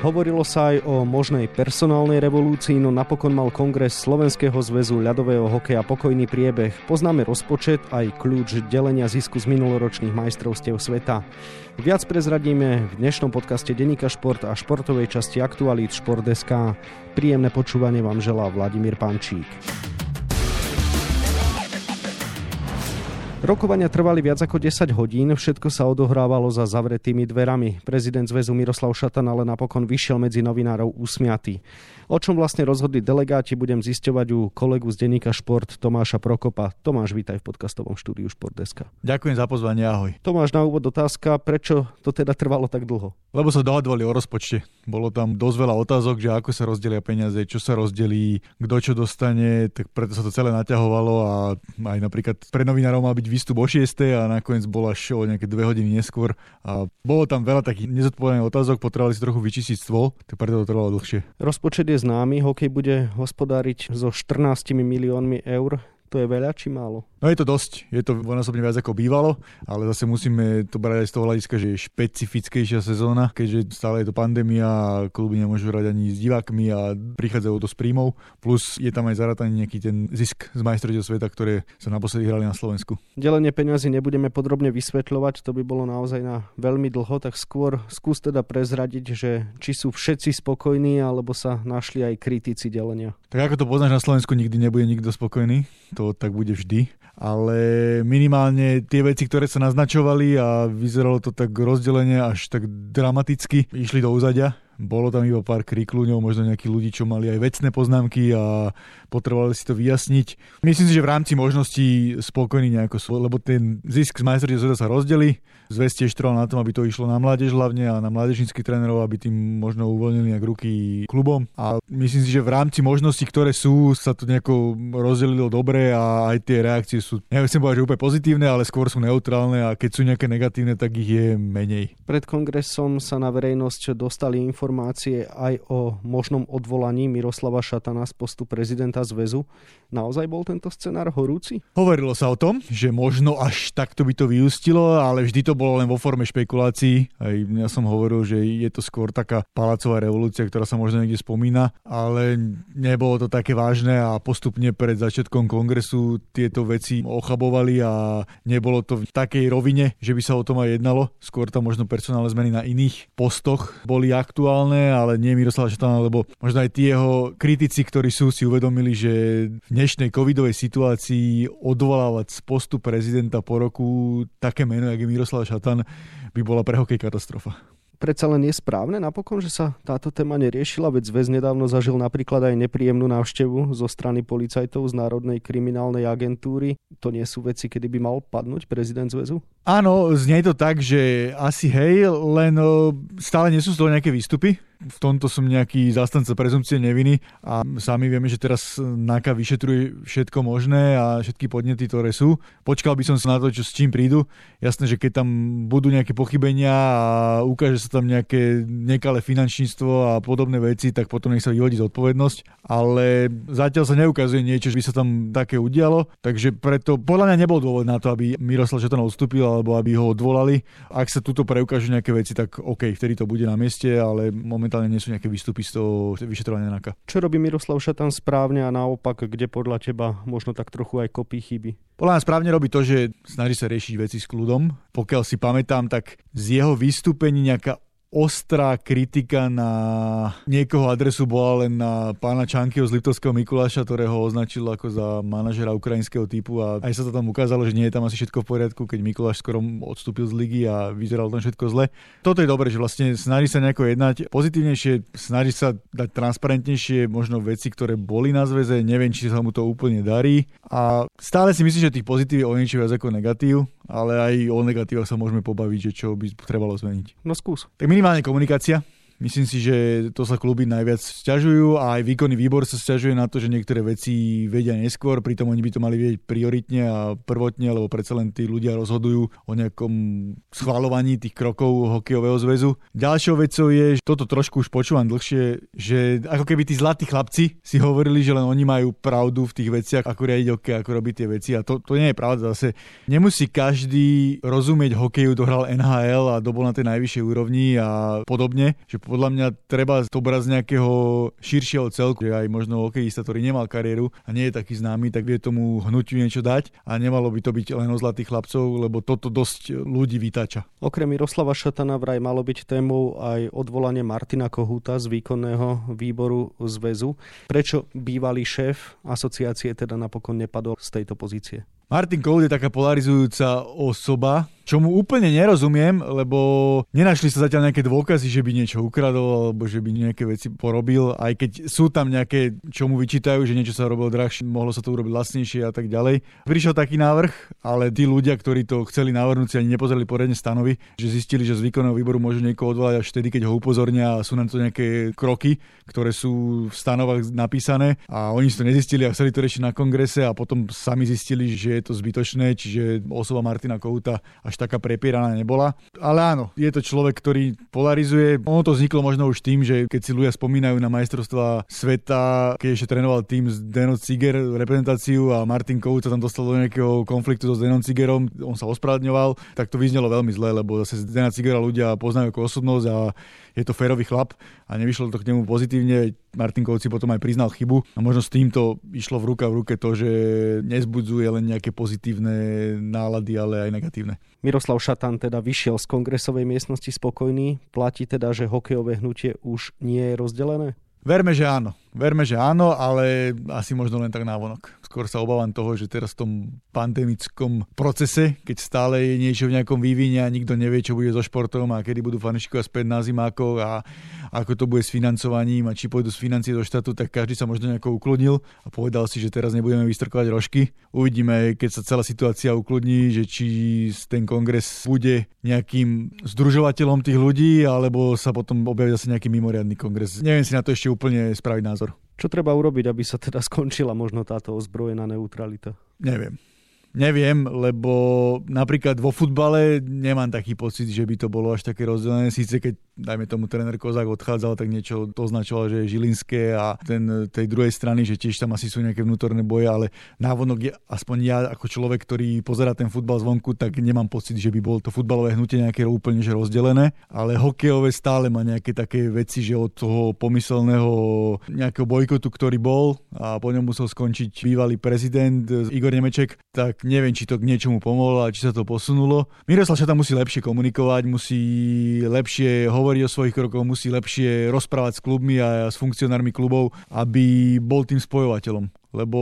Hovorilo sa aj o možnej personálnej revolúcii, no napokon mal kongres Slovenského zväzu ľadového hokeja pokojný priebeh. Poznáme rozpočet aj kľúč delenia zisku z minuloročných majstrovstiev sveta. Viac prezradíme v dnešnom podcaste Denika Šport a športovej časti Aktualít Šport.sk. Príjemné počúvanie vám želá Vladimír Pančík. Rokovania trvali viac ako 10 hodín, všetko sa odohrávalo za zavretými dverami. Prezident zväzu Miroslav Šatan ale napokon vyšiel medzi novinárov usmiatý. O čom vlastne rozhodli delegáti, budem zisťovať u kolegu z denníka Šport Tomáša Prokopa. Tomáš, vítaj v podcastovom štúdiu Športdeska. Ďakujem za pozvanie, ahoj. Tomáš, na úvod otázka, prečo to teda trvalo tak dlho? Lebo sa dohadovali o rozpočte. Bolo tam dosť veľa otázok, že ako sa rozdelia peniaze, čo sa rozdelí, kto čo dostane, tak preto sa to celé naťahovalo a aj napríklad pre novinárov mal byť výstup o 6 a nakoniec bola show nejaké dve hodiny neskôr a bolo tam veľa takých nezodpovedaných otázok, potrebovali si trochu vyčistiť stôl, tak preto to trvalo dlhšie. Rozpočet je známy, hokej bude hospodáriť so 14 miliónmi eur. To je veľa či málo? No je to dosť, je to dvojnásobne viac ako bývalo, ale zase musíme to brať aj z toho hľadiska, že je špecifickejšia sezóna, keďže stále je to pandémia a kluby nemôžu hrať ani s divákmi a prichádzajú to z príjmov. Plus je tam aj zarataný nejaký ten zisk z majstrovstiev sveta, ktoré sa naposledy hrali na Slovensku. Delenie peňazí nebudeme podrobne vysvetľovať, to by bolo naozaj na veľmi dlho, tak skôr skús teda prezradiť, že či sú všetci spokojní, alebo sa našli aj kritici delenia. Tak ako to poznáš na Slovensku, nikdy nebude nikto spokojný, to tak bude vždy ale minimálne tie veci, ktoré sa naznačovali a vyzeralo to tak rozdelenie až tak dramaticky, išli do úzadia bolo tam iba pár krikľúňov, možno nejakí ľudí, čo mali aj vecné poznámky a potrebovali si to vyjasniť. Myslím si, že v rámci možností spokojní nejako sú, lebo ten zisk z majstrovstiev sa rozdeli. Zväz tiež na tom, aby to išlo na mládež hlavne a na mládežníckých trénerov, aby tým možno uvoľnili nejak ruky klubom. A myslím si, že v rámci možností, ktoré sú, sa to nejako rozdelilo dobre a aj tie reakcie sú, nechcem povedať, že úplne pozitívne, ale skôr sú neutrálne a keď sú nejaké negatívne, tak ich je menej. Pred kongresom sa na verejnosť dostali informácie informácie aj o možnom odvolaní Miroslava Šatana z postu prezidenta zväzu. Naozaj bol tento scenár horúci? Hovorilo sa o tom, že možno až takto by to vyústilo, ale vždy to bolo len vo forme špekulácií. Aj ja som hovoril, že je to skôr taká palacová revolúcia, ktorá sa možno niekde spomína, ale nebolo to také vážne a postupne pred začiatkom kongresu tieto veci ochabovali a nebolo to v takej rovine, že by sa o tom aj jednalo. Skôr tam možno personálne zmeny na iných postoch boli aktuálne aktuálne, ale nie Miroslav Šatana, lebo možno aj tí jeho kritici, ktorí sú, si uvedomili, že v dnešnej covidovej situácii odvolávať z postu prezidenta po roku také meno, jak je Miroslav Šatan, by bola pre hokej katastrofa predsa len je správne napokon, že sa táto téma neriešila, veď zväz nedávno zažil napríklad aj nepríjemnú návštevu zo strany policajtov z Národnej kriminálnej agentúry. To nie sú veci, kedy by mal padnúť prezident zväzu? Áno, znie to tak, že asi hej, len stále nie sú z toho nejaké výstupy v tomto som nejaký zastanca prezumcie neviny a sami vieme, že teraz NAKA vyšetruje všetko možné a všetky podnety, ktoré sú. Počkal by som sa na to, čo s čím prídu. Jasné, že keď tam budú nejaké pochybenia a ukáže sa tam nejaké nekalé finančníctvo a podobné veci, tak potom nech sa vyhodí zodpovednosť. Ale zatiaľ sa neukazuje niečo, že by sa tam také udialo, takže preto podľa mňa nebol dôvod na to, aby Miroslav Žetan odstúpil alebo aby ho odvolali. Ak sa tuto preukážu nejaké veci, tak OK, vtedy to bude na mieste, ale moment momentálne nie sú nejaké výstupy z toho vyšetrovania NAKA. Čo robí Miroslav Šatan správne a naopak, kde podľa teba možno tak trochu aj kopí chyby? Podľa mňa správne robí to, že snaží sa riešiť veci s kľudom. Pokiaľ si pamätám, tak z jeho vystúpení nejaká ostrá kritika na niekoho adresu bola len na pána Čankyho z Liptovského Mikuláša, ktorého označil ako za manažera ukrajinského typu a aj sa to tam ukázalo, že nie je tam asi všetko v poriadku, keď Mikuláš skoro odstúpil z ligy a vyzeral tam všetko zle. Toto je dobré, že vlastne snaží sa nejako jednať pozitívnejšie, snaží sa dať transparentnejšie možno veci, ktoré boli na zväze, neviem, či sa mu to úplne darí a stále si myslím, že tých pozitív je o niečo viac ako negatív, ale aj o negatívach sa môžeme pobaviť, že čo by trebalo zmeniť. No skús. Tak minimálne komunikácia. Myslím si, že to sa kluby najviac sťažujú a aj výkonný výbor sa sťažuje na to, že niektoré veci vedia neskôr, pritom oni by to mali vedieť prioritne a prvotne, lebo predsa len tí ľudia rozhodujú o nejakom schvalovaní tých krokov hokejového zväzu. Ďalšou vecou je, že toto trošku už počúvam dlhšie, že ako keby tí zlatí chlapci si hovorili, že len oni majú pravdu v tých veciach, ako riadiť hokej, ako robiť tie veci a to, to nie je pravda. Zase nemusí každý rozumieť hokeju, dohral NHL a dobol na tej najvyššej úrovni a podobne, že Podľa mňa treba to brať z nejakého širšieho celku, že aj možno hokejista, ktorý nemal kariéru a nie je taký známy, tak vie tomu hnutiu niečo dať a nemalo by to byť len o zlatých chlapcov, lebo toto dosť ľudí vytáča. Okrem Miroslava Šatana vraj malo byť témou aj odvolanie Martina Kohúta z výkonného výboru zväzu. Prečo bývalý šéf asociácie teda napokon nepadol z tejto pozície? Martin Kohl je taká polarizujúca osoba, čo mu úplne nerozumiem, lebo nenašli sa zatiaľ nejaké dôkazy, že by niečo ukradol alebo že by nejaké veci porobil, aj keď sú tam nejaké, čo mu vyčítajú, že niečo sa robilo drahšie, mohlo sa to urobiť vlastnejšie a tak ďalej. Prišiel taký návrh, ale tí ľudia, ktorí to chceli navrhnúť, si ani nepozreli poriadne stanovy, že zistili, že z výkonného výboru môžu niekoho odvolať až vtedy, keď ho upozornia a sú na to nejaké kroky, ktoré sú v stanovách napísané a oni si to nezistili a chceli to riešiť na kongrese a potom sami zistili, že je to zbytočné, čiže osoba Martina Kouta až taká prepieraná nebola. Ale áno, je to človek, ktorý polarizuje. Ono to vzniklo možno už tým, že keď si ľudia spomínajú na majstrovstva sveta, keď ešte trénoval tým z Deno Ciger reprezentáciu a Martin Kou sa tam dostal do nejakého konfliktu so Denom Cigerom, on sa ospravedňoval, tak to vyznelo veľmi zle, lebo zase Dena Cigera ľudia poznajú ako osobnosť a je to férový chlap a nevyšlo to k nemu pozitívne. Martin Kovci potom aj priznal chybu a možno s týmto išlo v ruka v ruke to, že nezbudzuje len nejaké pozitívne nálady, ale aj negatívne. Miroslav Šatan teda vyšiel z kongresovej miestnosti spokojný. Platí teda, že hokejové hnutie už nie je rozdelené? Verme, že áno. Verme, že áno, ale asi možno len tak návonok. Skôr sa obávam toho, že teraz v tom pandemickom procese, keď stále je niečo v nejakom vývine a nikto nevie, čo bude so športom a kedy budú fanúšikovia späť na zimákoch a ako to bude s financovaním a či pôjdu z financie do štátu, tak každý sa možno nejako ukludnil a povedal si, že teraz nebudeme vystrkovať rožky. Uvidíme, keď sa celá situácia ukludní, že či ten kongres bude nejakým združovateľom tých ľudí, alebo sa potom objaví zase nejaký mimoriadný kongres. Neviem si na to ešte úplne spraviť názor. Čo treba urobiť, aby sa teda skončila možno táto ozbrojená neutralita? Neviem. Neviem, lebo napríklad vo futbale nemám taký pocit, že by to bolo až také rozdelené. Síce keď, dajme tomu, tréner Kozák odchádzal, tak niečo označoval, že je Žilinské a ten, tej druhej strany, že tiež tam asi sú nejaké vnútorné boje, ale návonok je, aspoň ja ako človek, ktorý pozera ten futbal zvonku, tak nemám pocit, že by bol to futbalové hnutie nejaké úplne že rozdelené, ale hokejové stále má nejaké také veci, že od toho pomyselného nejakého bojkotu, ktorý bol a po ňom musel skončiť bývalý prezident Igor Nemeček, tak neviem, či to k niečomu pomohlo a či sa to posunulo. Miroslav Šata musí lepšie komunikovať, musí lepšie hovoriť o svojich krokoch, musí lepšie rozprávať s klubmi a s funkcionármi klubov, aby bol tým spojovateľom lebo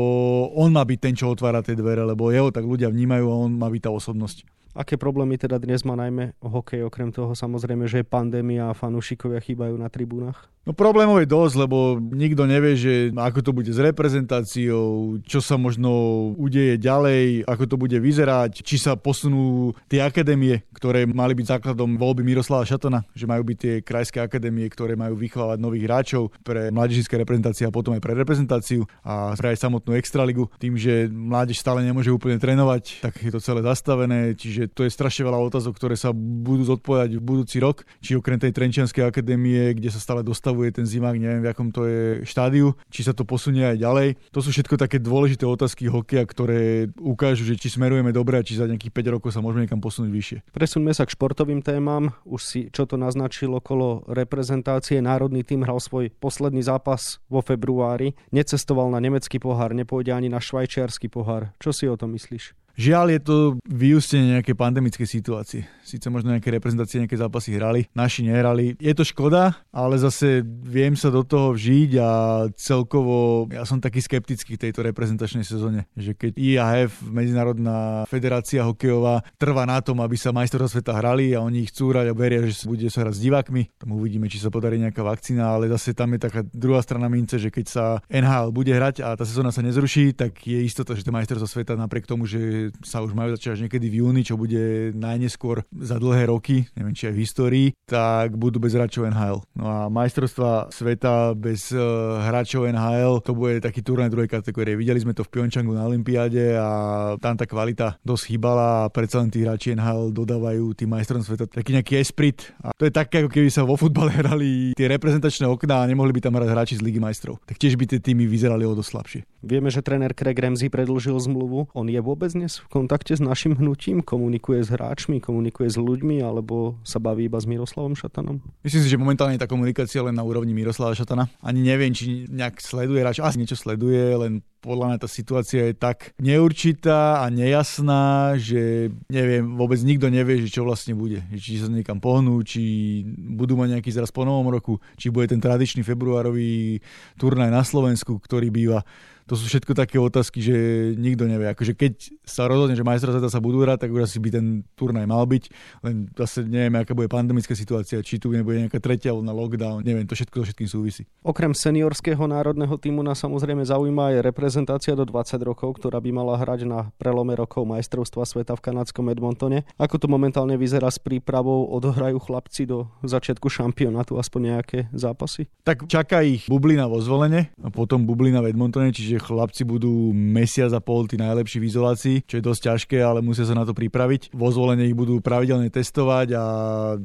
on má byť ten, čo otvára tie dvere, lebo jeho tak ľudia vnímajú a on má byť tá osobnosť. Aké problémy teda dnes má najmä hokej, okrem toho samozrejme, že je pandémia a fanúšikovia chýbajú na tribúnach? No problémov je dosť, lebo nikto nevie, že ako to bude s reprezentáciou, čo sa možno udeje ďalej, ako to bude vyzerať, či sa posunú tie akadémie, ktoré mali byť základom voľby Miroslava Šatana, že majú byť tie krajské akadémie, ktoré majú vychovávať nových hráčov pre mladížnické reprezentácie a potom aj pre reprezentáciu a pre aj samotnú extraligu. Tým, že mládež stále nemôže úplne trénovať, tak je to celé zastavené, čiže to je strašne veľa otázok, ktoré sa budú zodpovedať v budúci rok, či okrem tej Trenčianskej akadémie, kde sa stále dostavuje ten zimák, neviem v akom to je štádiu, či sa to posunie aj ďalej. To sú všetko také dôležité otázky hokeja, ktoré ukážu, že či smerujeme dobre a či za nejakých 5 rokov sa môžeme niekam posunúť vyššie. Presuňme sa k športovým témam. Už si čo to naznačil okolo reprezentácie. Národný tým hral svoj posledný zápas vo februári. Necestoval na nemecký pohár, nepôjde ani na švajčiarsky pohár. Čo si o tom myslíš? Žiaľ je to vyústenie nejaké pandemické situácie. Síce možno nejaké reprezentácie, nejaké zápasy hrali, naši nehrali. Je to škoda, ale zase viem sa do toho vžiť a celkovo ja som taký skeptický v tejto reprezentačnej sezóne, že keď IAF, Medzinárodná federácia hokejová, trvá na tom, aby sa majstrovstvá sveta hrali a oni ich chcú hrať a veria, že bude sa hrať s divákmi. Tomu uvidíme, či sa podarí nejaká vakcína, ale zase tam je taká druhá strana mince, že keď sa NHL bude hrať a tá sezóna sa nezruší, tak je istota, že to majstrovstvá sveta napriek tomu, že sa už majú začať až niekedy v júni, čo bude najneskôr za dlhé roky, neviem či aj v histórii, tak budú bez hráčov NHL. No a majstrovstva sveta bez uh, hráčov NHL, to bude taký turnaj druhej kategórie. Videli sme to v Pyeongchangu na Olympiáde a tam tá kvalita dosť chýbala a predsa len tí hráči NHL dodávajú tým majstrom sveta taký nejaký esprit. A to je také, ako keby sa vo futbale hrali tie reprezentačné okná a nemohli by tam hrať hráči z Ligy majstrov. Tak tiež by tie týmy vyzerali o dosť slabšie. Vieme, že tréner Craig Ramsey predlžil zmluvu. On je vôbec dnes v kontakte s našim hnutím? Komunikuje s hráčmi, komunikuje s ľuďmi alebo sa baví iba s Miroslavom Šatanom? Myslím si, že momentálne je tá komunikácia len na úrovni Miroslava Šatana. Ani neviem, či nejak sleduje hráč. Asi niečo sleduje, len podľa mňa tá situácia je tak neurčitá a nejasná, že neviem, vôbec nikto nevie, že čo vlastne bude. Či sa niekam pohnú, či budú mať nejaký zraz po novom roku, či bude ten tradičný februárový turnaj na Slovensku, ktorý býva to sú všetko také otázky, že nikto nevie. Akože keď sa rozhodne, že majstra sveta sa budú hrať, tak už asi by ten turnaj mal byť. Len zase nevieme, aká bude pandemická situácia, či tu nebude nejaká tretia na lockdown, neviem, to všetko so všetkým súvisí. Okrem seniorského národného týmu nás samozrejme zaujíma aj reprezentácia do 20 rokov, ktorá by mala hrať na prelome rokov majstrovstva sveta v kanadskom Edmontone. Ako to momentálne vyzerá s prípravou? Odohrajú chlapci do začiatku šampionátu aspoň nejaké zápasy? Tak čaká ich bublina vo zvolenie a potom bublina v Edmontone, čiže chlapci budú mesiac a pol tí najlepší v izolácii, čo je dosť ťažké, ale musia sa na to pripraviť. Vo zvolenie ich budú pravidelne testovať a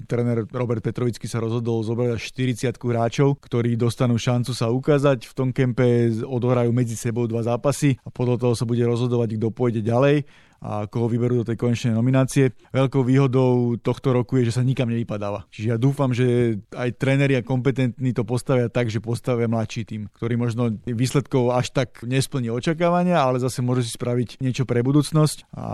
tréner Robert Petrovický sa rozhodol zobrať až 40 hráčov, ktorí dostanú šancu sa ukázať. V tom kempe odohrajú medzi sebou dva zápasy a podľa toho sa bude rozhodovať, kto pôjde ďalej a koho vyberú do tej konečnej nominácie. Veľkou výhodou tohto roku je, že sa nikam nevypadáva. Čiže ja dúfam, že aj tréneri a kompetentní to postavia tak, že postavia mladší tým, ktorý možno výsledkov až tak nesplní očakávania, ale zase môže si spraviť niečo pre budúcnosť. A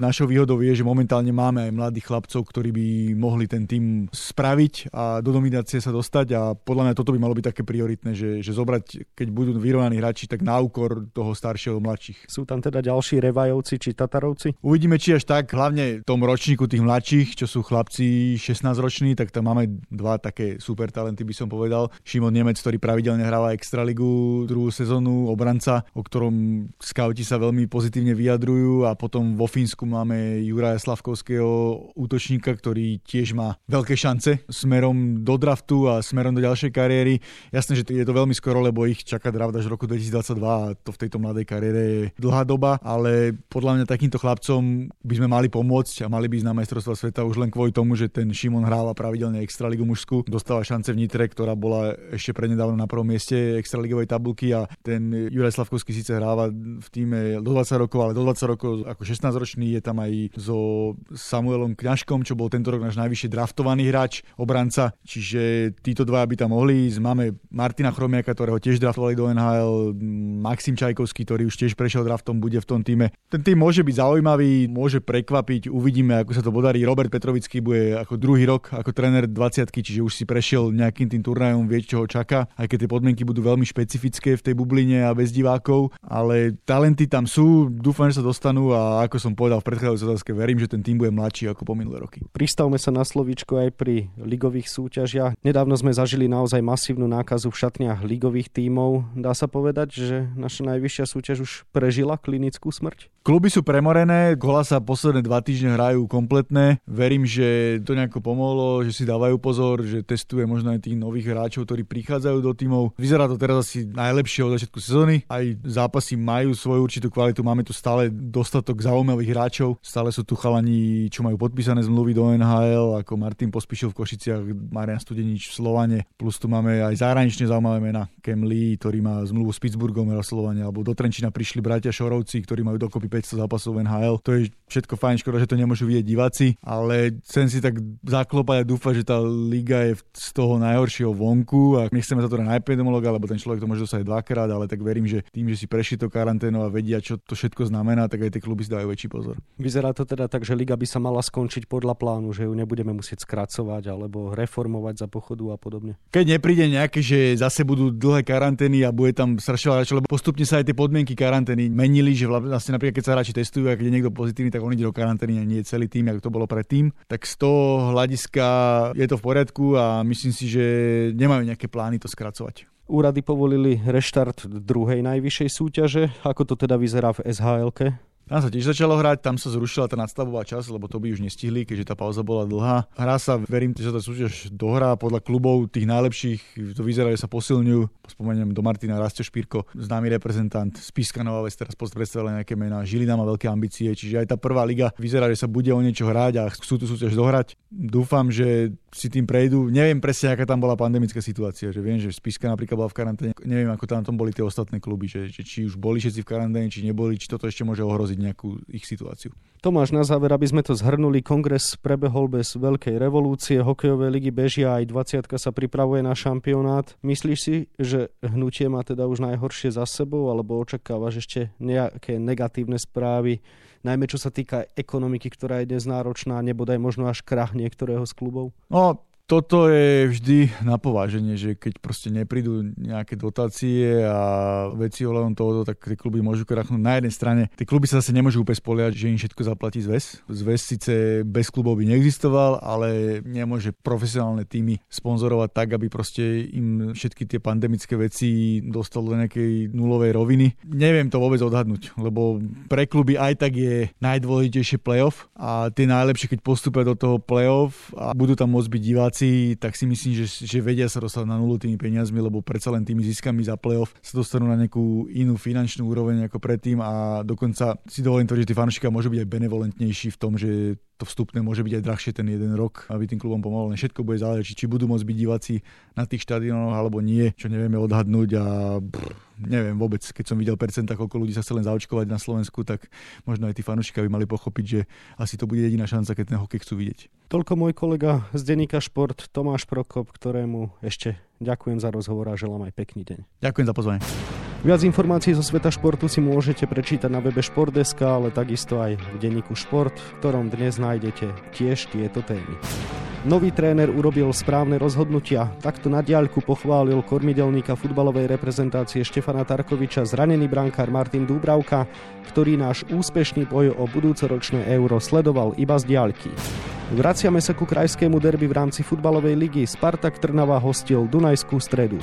našou výhodou je, že momentálne máme aj mladých chlapcov, ktorí by mohli ten tým spraviť a do nominácie sa dostať a podľa mňa toto by malo byť také prioritné, že, že zobrať, keď budú vyrovnaní hráči, tak na úkor toho staršieho mladších. Sú tam teda ďalší revajovci či Tatar Švajčiarovci? Uvidíme, či až tak, hlavne v tom ročníku tých mladších, čo sú chlapci 16-roční, tak tam máme dva také super talenty, by som povedal. Šimon Nemec, ktorý pravidelne hráva Extraligu druhú sezónu, obranca, o ktorom skauti sa veľmi pozitívne vyjadrujú a potom vo Fínsku máme Juraja Slavkovského útočníka, ktorý tiež má veľké šance smerom do draftu a smerom do ďalšej kariéry. Jasné, že je to veľmi skoro, lebo ich čaká draft až v roku 2022 a to v tejto mladej kariére je dlhá doba, ale podľa mňa takým takýmto chlapcom by sme mali pomôcť a mali by ísť na majstrovstva sveta už len kvôli tomu, že ten Šimon hráva pravidelne Extraligu mužskú, dostáva šance v Nitre, ktorá bola ešte prednedávno na prvom mieste Extraligovej tabulky a ten Juraj Slavkovský síce hráva v týme do 20 rokov, ale do 20 rokov ako 16 ročný je tam aj so Samuelom Kňažkom, čo bol tento rok náš najvyššie draftovaný hráč, obranca, čiže títo dva by tam mohli ísť. Máme Martina Chromiaka, ktorého tiež draftovali do NHL, Maxim Čajkovský, ktorý už tiež prešiel draftom, bude v tom týme. Ten tým môže byť zaujímavý, môže prekvapiť, uvidíme, ako sa to podarí. Robert Petrovický bude ako druhý rok ako tréner 20 čiže už si prešiel nejakým tým turnajom, vie, čo ho čaká, aj keď tie podmienky budú veľmi špecifické v tej bubline a bez divákov, ale talenty tam sú, dúfam, že sa dostanú a ako som povedal v predchádzajúcej otázke, verím, že ten tým bude mladší ako po minulé roky. Pristavme sa na slovíčko aj pri ligových súťažiach. Nedávno sme zažili naozaj masívnu nákazu v šatniach ligových tímov. Dá sa povedať, že naša najvyššia súťaž už prežila klinickú smrť? Kluby sú premorené, kola sa posledné dva týždne hrajú kompletné. Verím, že to nejako pomohlo, že si dávajú pozor, že testuje možno aj tých nových hráčov, ktorí prichádzajú do tímov. Vyzerá to teraz asi najlepšie od začiatku sezóny. Aj zápasy majú svoju určitú kvalitu, máme tu stále dostatok zaujímavých hráčov. Stále sú tu chalani, čo majú podpísané zmluvy do NHL, ako Martin Pospíšil v Košiciach, Marian Studenič v Slovane. Plus tu máme aj zahranične zaujímavé mená. Cam Lee, ktorý má zmluvu s Pittsburghom v Slovane, alebo do Trenčina prišli bratia Šorovci, ktorí majú dokopy 500 zápasov v NHL. To je všetko fajn, škoda, že to nemôžu vidieť diváci, ale chcem si tak zaklopať a dúfať, že tá liga je z toho najhoršieho vonku a nechceme sa to na epidemiologa, lebo ten človek to môže dostať dvakrát, ale tak verím, že tým, že si prešli to karanténu a vedia, čo to všetko znamená, tak aj tie kluby si dajú väčší pozor. Vyzerá to teda tak, že liga by sa mala skončiť podľa plánu, že ju nebudeme musieť skracovať alebo reformovať za pochodu a podobne. Keď nepríde nejaké, že zase budú dlhé karantény a bude tam strašne lebo postupne sa aj tie podmienky karantény menili, že vlastne napríklad keď sa hráči testujú a keď je niekto pozitívny, tak on ide do karantény a nie celý tým, ako to bolo predtým. Tak z toho hľadiska je to v poriadku a myslím si, že nemajú nejaké plány to skracovať. Úrady povolili reštart druhej najvyššej súťaže. Ako to teda vyzerá v SHL? Tam sa tiež začalo hrať, tam sa zrušila tá nadstavová časť, lebo to by už nestihli, keďže tá pauza bola dlhá. Hrá sa, verím, že sa tá súťaž dohrá podľa klubov tých najlepších, to vyzerá, že sa posilňujú. Spomeniem do Martina Rastio Špírko, známy reprezentant, Spiska Nová Vec, teraz predstavila nejaké mená, Žilina má veľké ambície, čiže aj tá prvá liga vyzerá, že sa bude o niečo hrať a chcú tú súťaž dohrať. Dúfam, že si tým prejdú. Neviem presne, aká tam bola pandemická situácia, že viem, že Spiska napríklad bola v karanténe. Neviem, ako tam, tam boli tie ostatné kluby, že či už boli všetci v karanténe, či neboli, či toto ešte môže ohroziť ohroziť nejakú ich situáciu. Tomáš, na záver, aby sme to zhrnuli, kongres prebehol bez veľkej revolúcie, hokejové ligy bežia, aj 20 sa pripravuje na šampionát. Myslíš si, že hnutie má teda už najhoršie za sebou, alebo očakávaš ešte nejaké negatívne správy, najmä čo sa týka ekonomiky, ktorá je dnes náročná, nebodaj možno až krach niektorého z klubov? No, toto je vždy na pováženie, že keď proste neprídu nejaké dotácie a veci ohľadom toho, tak tie kluby môžu krachnúť. Na jednej strane, tie kluby sa zase nemôžu úplne spoliať, že im všetko zaplatí zväz. Zväz síce bez klubov by neexistoval, ale nemôže profesionálne týmy sponzorovať tak, aby proste im všetky tie pandemické veci dostalo do nejakej nulovej roviny. Neviem to vôbec odhadnúť, lebo pre kluby aj tak je najdôležitejšie playoff a tie najlepšie, keď postupia do toho playoff a budú tam môcť byť diváci, veci, tak si myslím, že, že vedia sa dostať na nulu tými peniazmi, lebo predsa len tými ziskami za playoff sa dostanú na nejakú inú finančnú úroveň ako predtým a dokonca si dovolím tvrdiť, že tí fanúšikovia môžu byť aj benevolentnejší v tom, že to vstupné môže byť aj drahšie ten jeden rok, aby tým klubom pomohlo. Všetko bude záležiť, či budú môcť byť diváci na tých štadiónoch alebo nie, čo nevieme odhadnúť a brr, neviem vôbec, keď som videl percenta, koľko ľudí sa chce len zaočkovať na Slovensku, tak možno aj tí fanúšika by mali pochopiť, že asi to bude jediná šanca, keď ten hokej chcú vidieť. Toľko môj kolega z Denika Šport Tomáš Prokop, ktorému ešte ďakujem za rozhovor a želám aj pekný deň. Ďakujem za pozvanie. Viac informácií zo sveta športu si môžete prečítať na webe Športdeska, ale takisto aj v denníku Šport, v ktorom dnes nájdete tiež tieto témy. Nový tréner urobil správne rozhodnutia. Takto na diaľku pochválil kormidelníka futbalovej reprezentácie Štefana Tarkoviča zranený brankár Martin Dúbravka, ktorý náš úspešný boj o budúcoročné euro sledoval iba z diaľky. Vraciame sa ku krajskému derby v rámci futbalovej ligy. Spartak Trnava hostil Dunajskú stredu.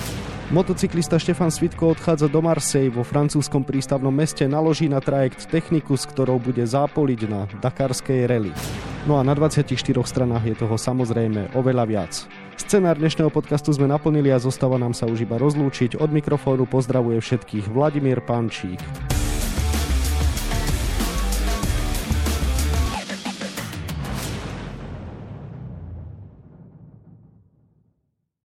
Motocyklista Štefan Svitko odchádza do Marseille vo francúzskom prístavnom meste, naloží na trajekt techniku, s ktorou bude zápoliť na Dakarskej rally. No a na 24 stranách je toho samozrejme oveľa viac. Scenár dnešného podcastu sme naplnili a zostáva nám sa už iba rozlúčiť. Od mikrofónu pozdravuje všetkých Vladimír Pančík.